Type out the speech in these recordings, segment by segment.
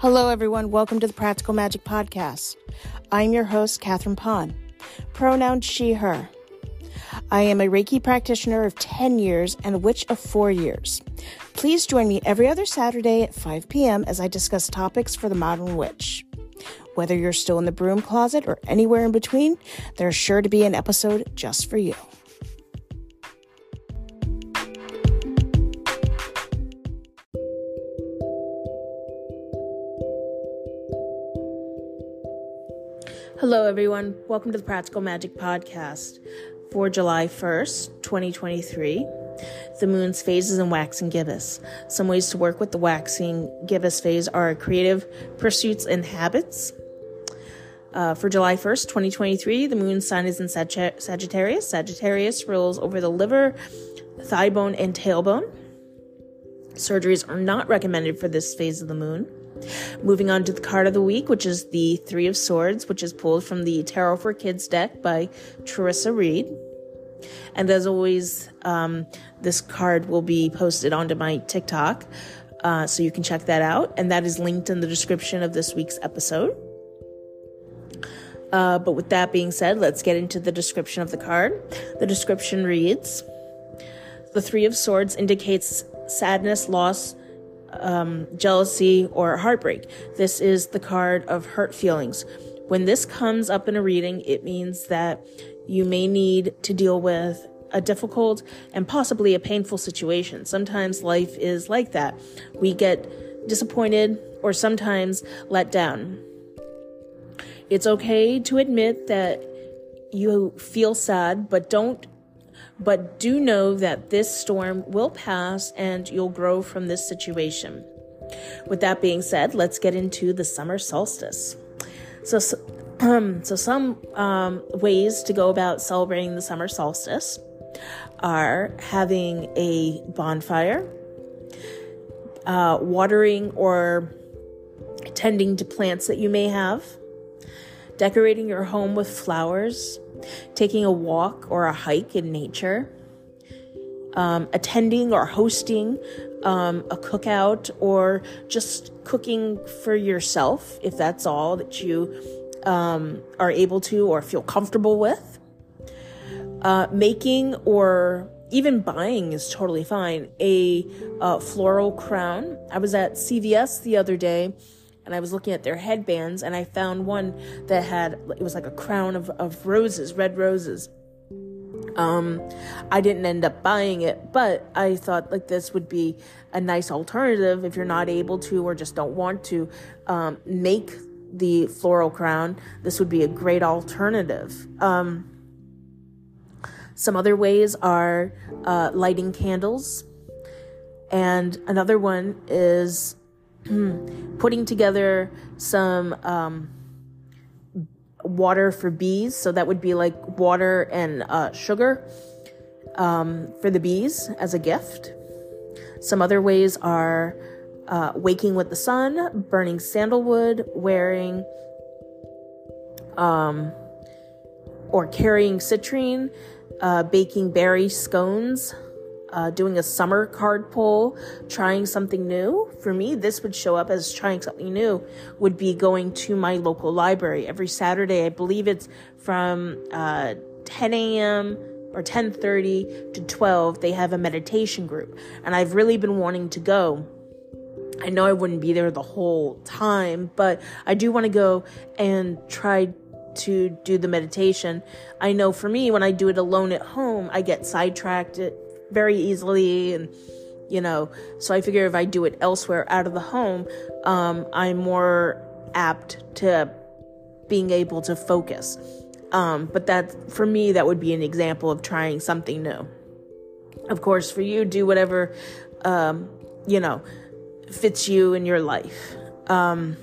Hello, everyone. Welcome to the Practical Magic Podcast. I'm your host, Catherine Pond. Pronoun she, her. I am a Reiki practitioner of 10 years and a witch of 4 years. Please join me every other Saturday at 5 p.m. as I discuss topics for the modern witch. Whether you're still in the broom closet or anywhere in between, there's sure to be an episode just for you. Hello, everyone. Welcome to the Practical Magic Podcast for July 1st, 2023. The moon's phases in waxing gibbous. Some ways to work with the waxing gibbous phase are creative pursuits and habits. Uh, for July 1st, 2023, the moon sign is in Sag- Sagittarius. Sagittarius rules over the liver, thigh bone, and tailbone. Surgeries are not recommended for this phase of the moon. Moving on to the card of the week, which is the Three of Swords, which is pulled from the Tarot for Kids deck by Theresa Reed. And as always, um, this card will be posted onto my TikTok, uh, so you can check that out. And that is linked in the description of this week's episode. Uh, but with that being said, let's get into the description of the card. The description reads The Three of Swords indicates sadness, loss, um, jealousy, or heartbreak. This is the card of hurt feelings. When this comes up in a reading, it means that you may need to deal with a difficult and possibly a painful situation. Sometimes life is like that. We get disappointed or sometimes let down. It's okay to admit that you feel sad, but don't but do know that this storm will pass and you'll grow from this situation. With that being said, let's get into the summer solstice. So, um, so some um, ways to go about celebrating the summer solstice are having a bonfire, uh, watering or tending to plants that you may have, decorating your home with flowers, taking a walk or a hike in nature, um, attending or hosting um, a cookout, or just cooking for yourself if that's all that you um, are able to or feel comfortable with. Uh, making or even buying is totally fine. A uh, floral crown. I was at CVS the other day and I was looking at their headbands and I found one that had it was like a crown of, of roses, red roses. Um, I didn't end up buying it, but I thought like this would be a nice alternative if you're not able to or just don't want to um, make the floral crown. This would be a great alternative. Um, some other ways are uh, lighting candles, and another one is putting together some um, water for bees. So that would be like water and uh, sugar um, for the bees as a gift. Some other ways are uh, waking with the sun, burning sandalwood, wearing um, or carrying citrine, uh, baking berry scones uh, doing a summer card pull, trying something new. For me, this would show up as trying something new, would be going to my local library every Saturday. I believe it's from uh, 10 a.m. or 10:30 to 12. They have a meditation group, and I've really been wanting to go. I know I wouldn't be there the whole time, but I do want to go and try to do the meditation. I know for me, when I do it alone at home, I get sidetracked very easily and you know so i figure if i do it elsewhere out of the home um, i'm more apt to being able to focus. Um, but that for me that would be an example of trying something new. Of course for you do whatever um, you know fits you in your life. Um,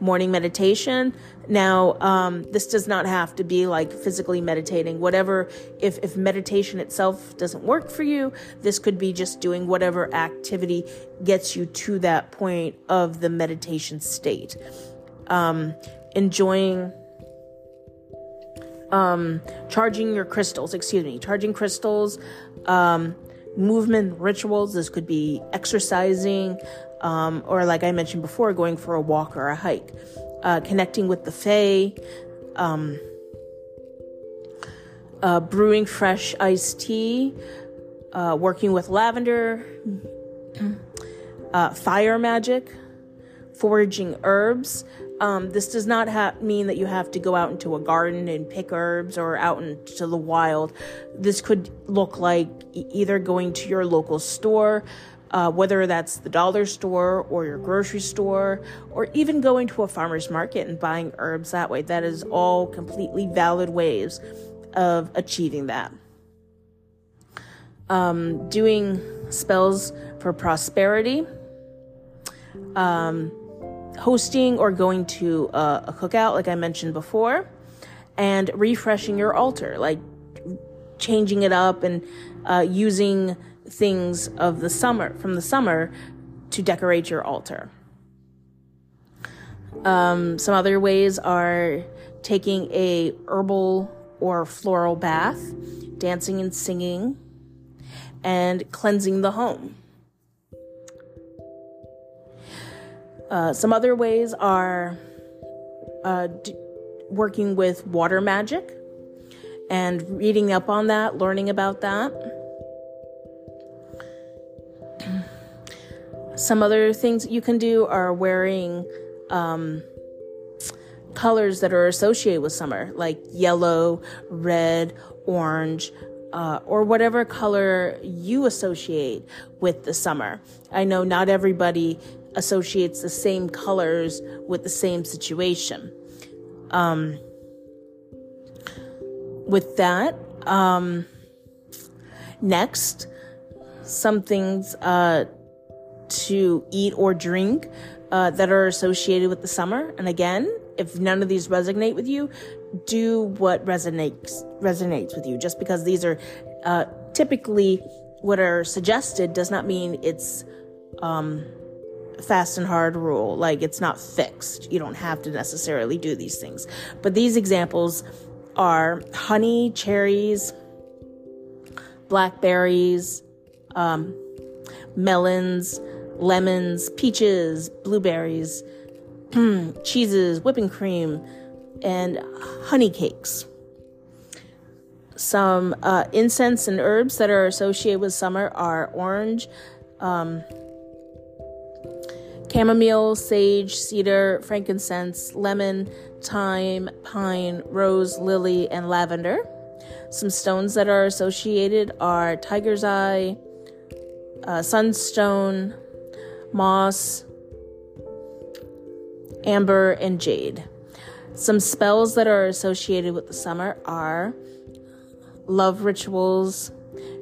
morning meditation now, um, this does not have to be like physically meditating. Whatever, if, if meditation itself doesn't work for you, this could be just doing whatever activity gets you to that point of the meditation state. Um, enjoying, um, charging your crystals, excuse me, charging crystals, um, movement rituals. This could be exercising, um, or like I mentioned before, going for a walk or a hike, uh, connecting with the Fae, um, uh, brewing fresh iced tea, uh, working with lavender, uh, fire magic, foraging herbs. Um, this does not ha- mean that you have to go out into a garden and pick herbs or out into the wild. This could look like either going to your local store, uh, whether that's the dollar store or your grocery store, or even going to a farmer's market and buying herbs that way. That is all completely valid ways of achieving that. Um, doing spells for prosperity. Um, hosting or going to a, a cookout, like I mentioned before, and refreshing your altar, like changing it up and uh, using things of the summer from the summer to decorate your altar. Um, some other ways are taking a herbal or floral bath, dancing and singing, and cleansing the home. Uh, some other ways are uh, d- working with water magic and reading up on that, learning about that. Some other things you can do are wearing um, colors that are associated with summer, like yellow, red, orange, uh, or whatever color you associate with the summer. I know not everybody associates the same colors with the same situation. Um, with that, um, next, some things uh, to eat or drink uh, that are associated with the summer. And again, if none of these resonate with you, do what resonates resonates with you. Just because these are uh, typically what are suggested does not mean it's um, fast and hard rule. Like it's not fixed. You don't have to necessarily do these things. But these examples are honey, cherries, blackberries, um, melons, lemons, peaches, blueberries, cheeses, whipping cream, and honey cakes. Some uh, incense and herbs that are associated with summer are orange, um, chamomile, sage, cedar, frankincense, lemon, thyme, pine, rose, lily, and lavender. Some stones that are associated are tiger's eye, uh, sunstone, moss, amber, and jade. Some spells that are associated with the summer are love rituals,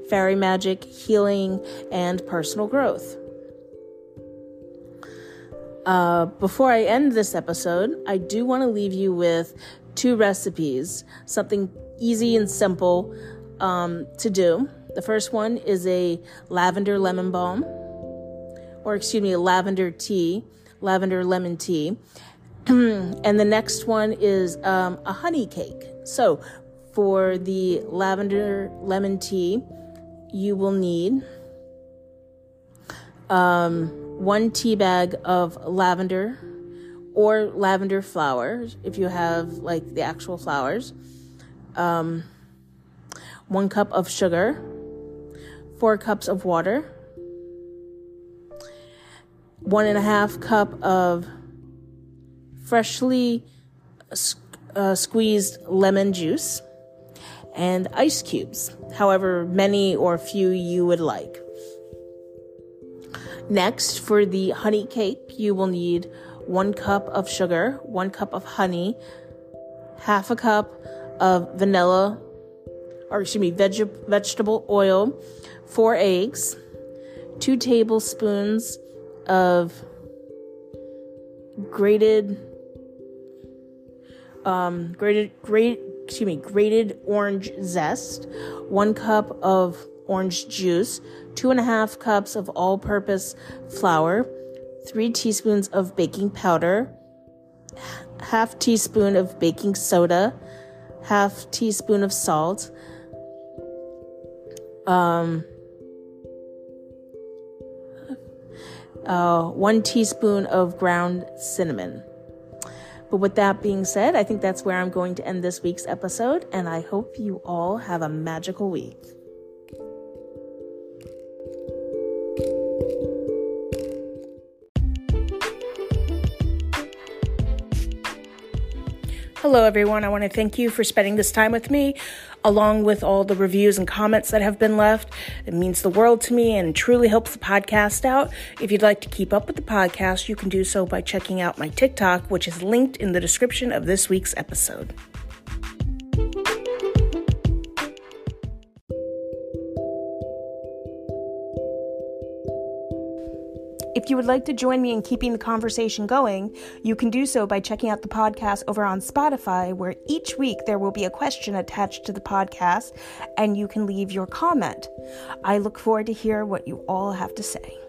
fairy magic, healing, and personal growth. Uh, before I end this episode, I do want to leave you with two recipes, something easy and simple um, to do. The first one is a lavender lemon balm, or excuse me, lavender tea, lavender lemon tea. and the next one is um, a honey cake. So, for the lavender lemon tea, you will need um, one tea bag of lavender or lavender flowers if you have like the actual flowers, um, one cup of sugar, four cups of water, one and a half cup of freshly uh, squeezed lemon juice, and ice cubes, however many or few you would like. Next, for the honey cake, you will need one cup of sugar, one cup of honey, half a cup of vanilla, or excuse me, veg- vegetable oil, four eggs, two tablespoons of grated, um, grated, grated, excuse me, grated orange zest, one cup of orange juice, two and a half cups of all purpose flour, three teaspoons of baking powder, half teaspoon of baking soda, half teaspoon of salt, um, uh, one teaspoon of ground cinnamon. But with that being said, I think that's where I'm going to end this week's episode, and I hope you all have a magical week. Hello, everyone. I want to thank you for spending this time with me, along with all the reviews and comments that have been left. It means the world to me and truly helps the podcast out. If you'd like to keep up with the podcast, you can do so by checking out my TikTok, which is linked in the description of this week's episode. If you would like to join me in keeping the conversation going, you can do so by checking out the podcast over on Spotify, where each week there will be a question attached to the podcast and you can leave your comment. I look forward to hear what you all have to say.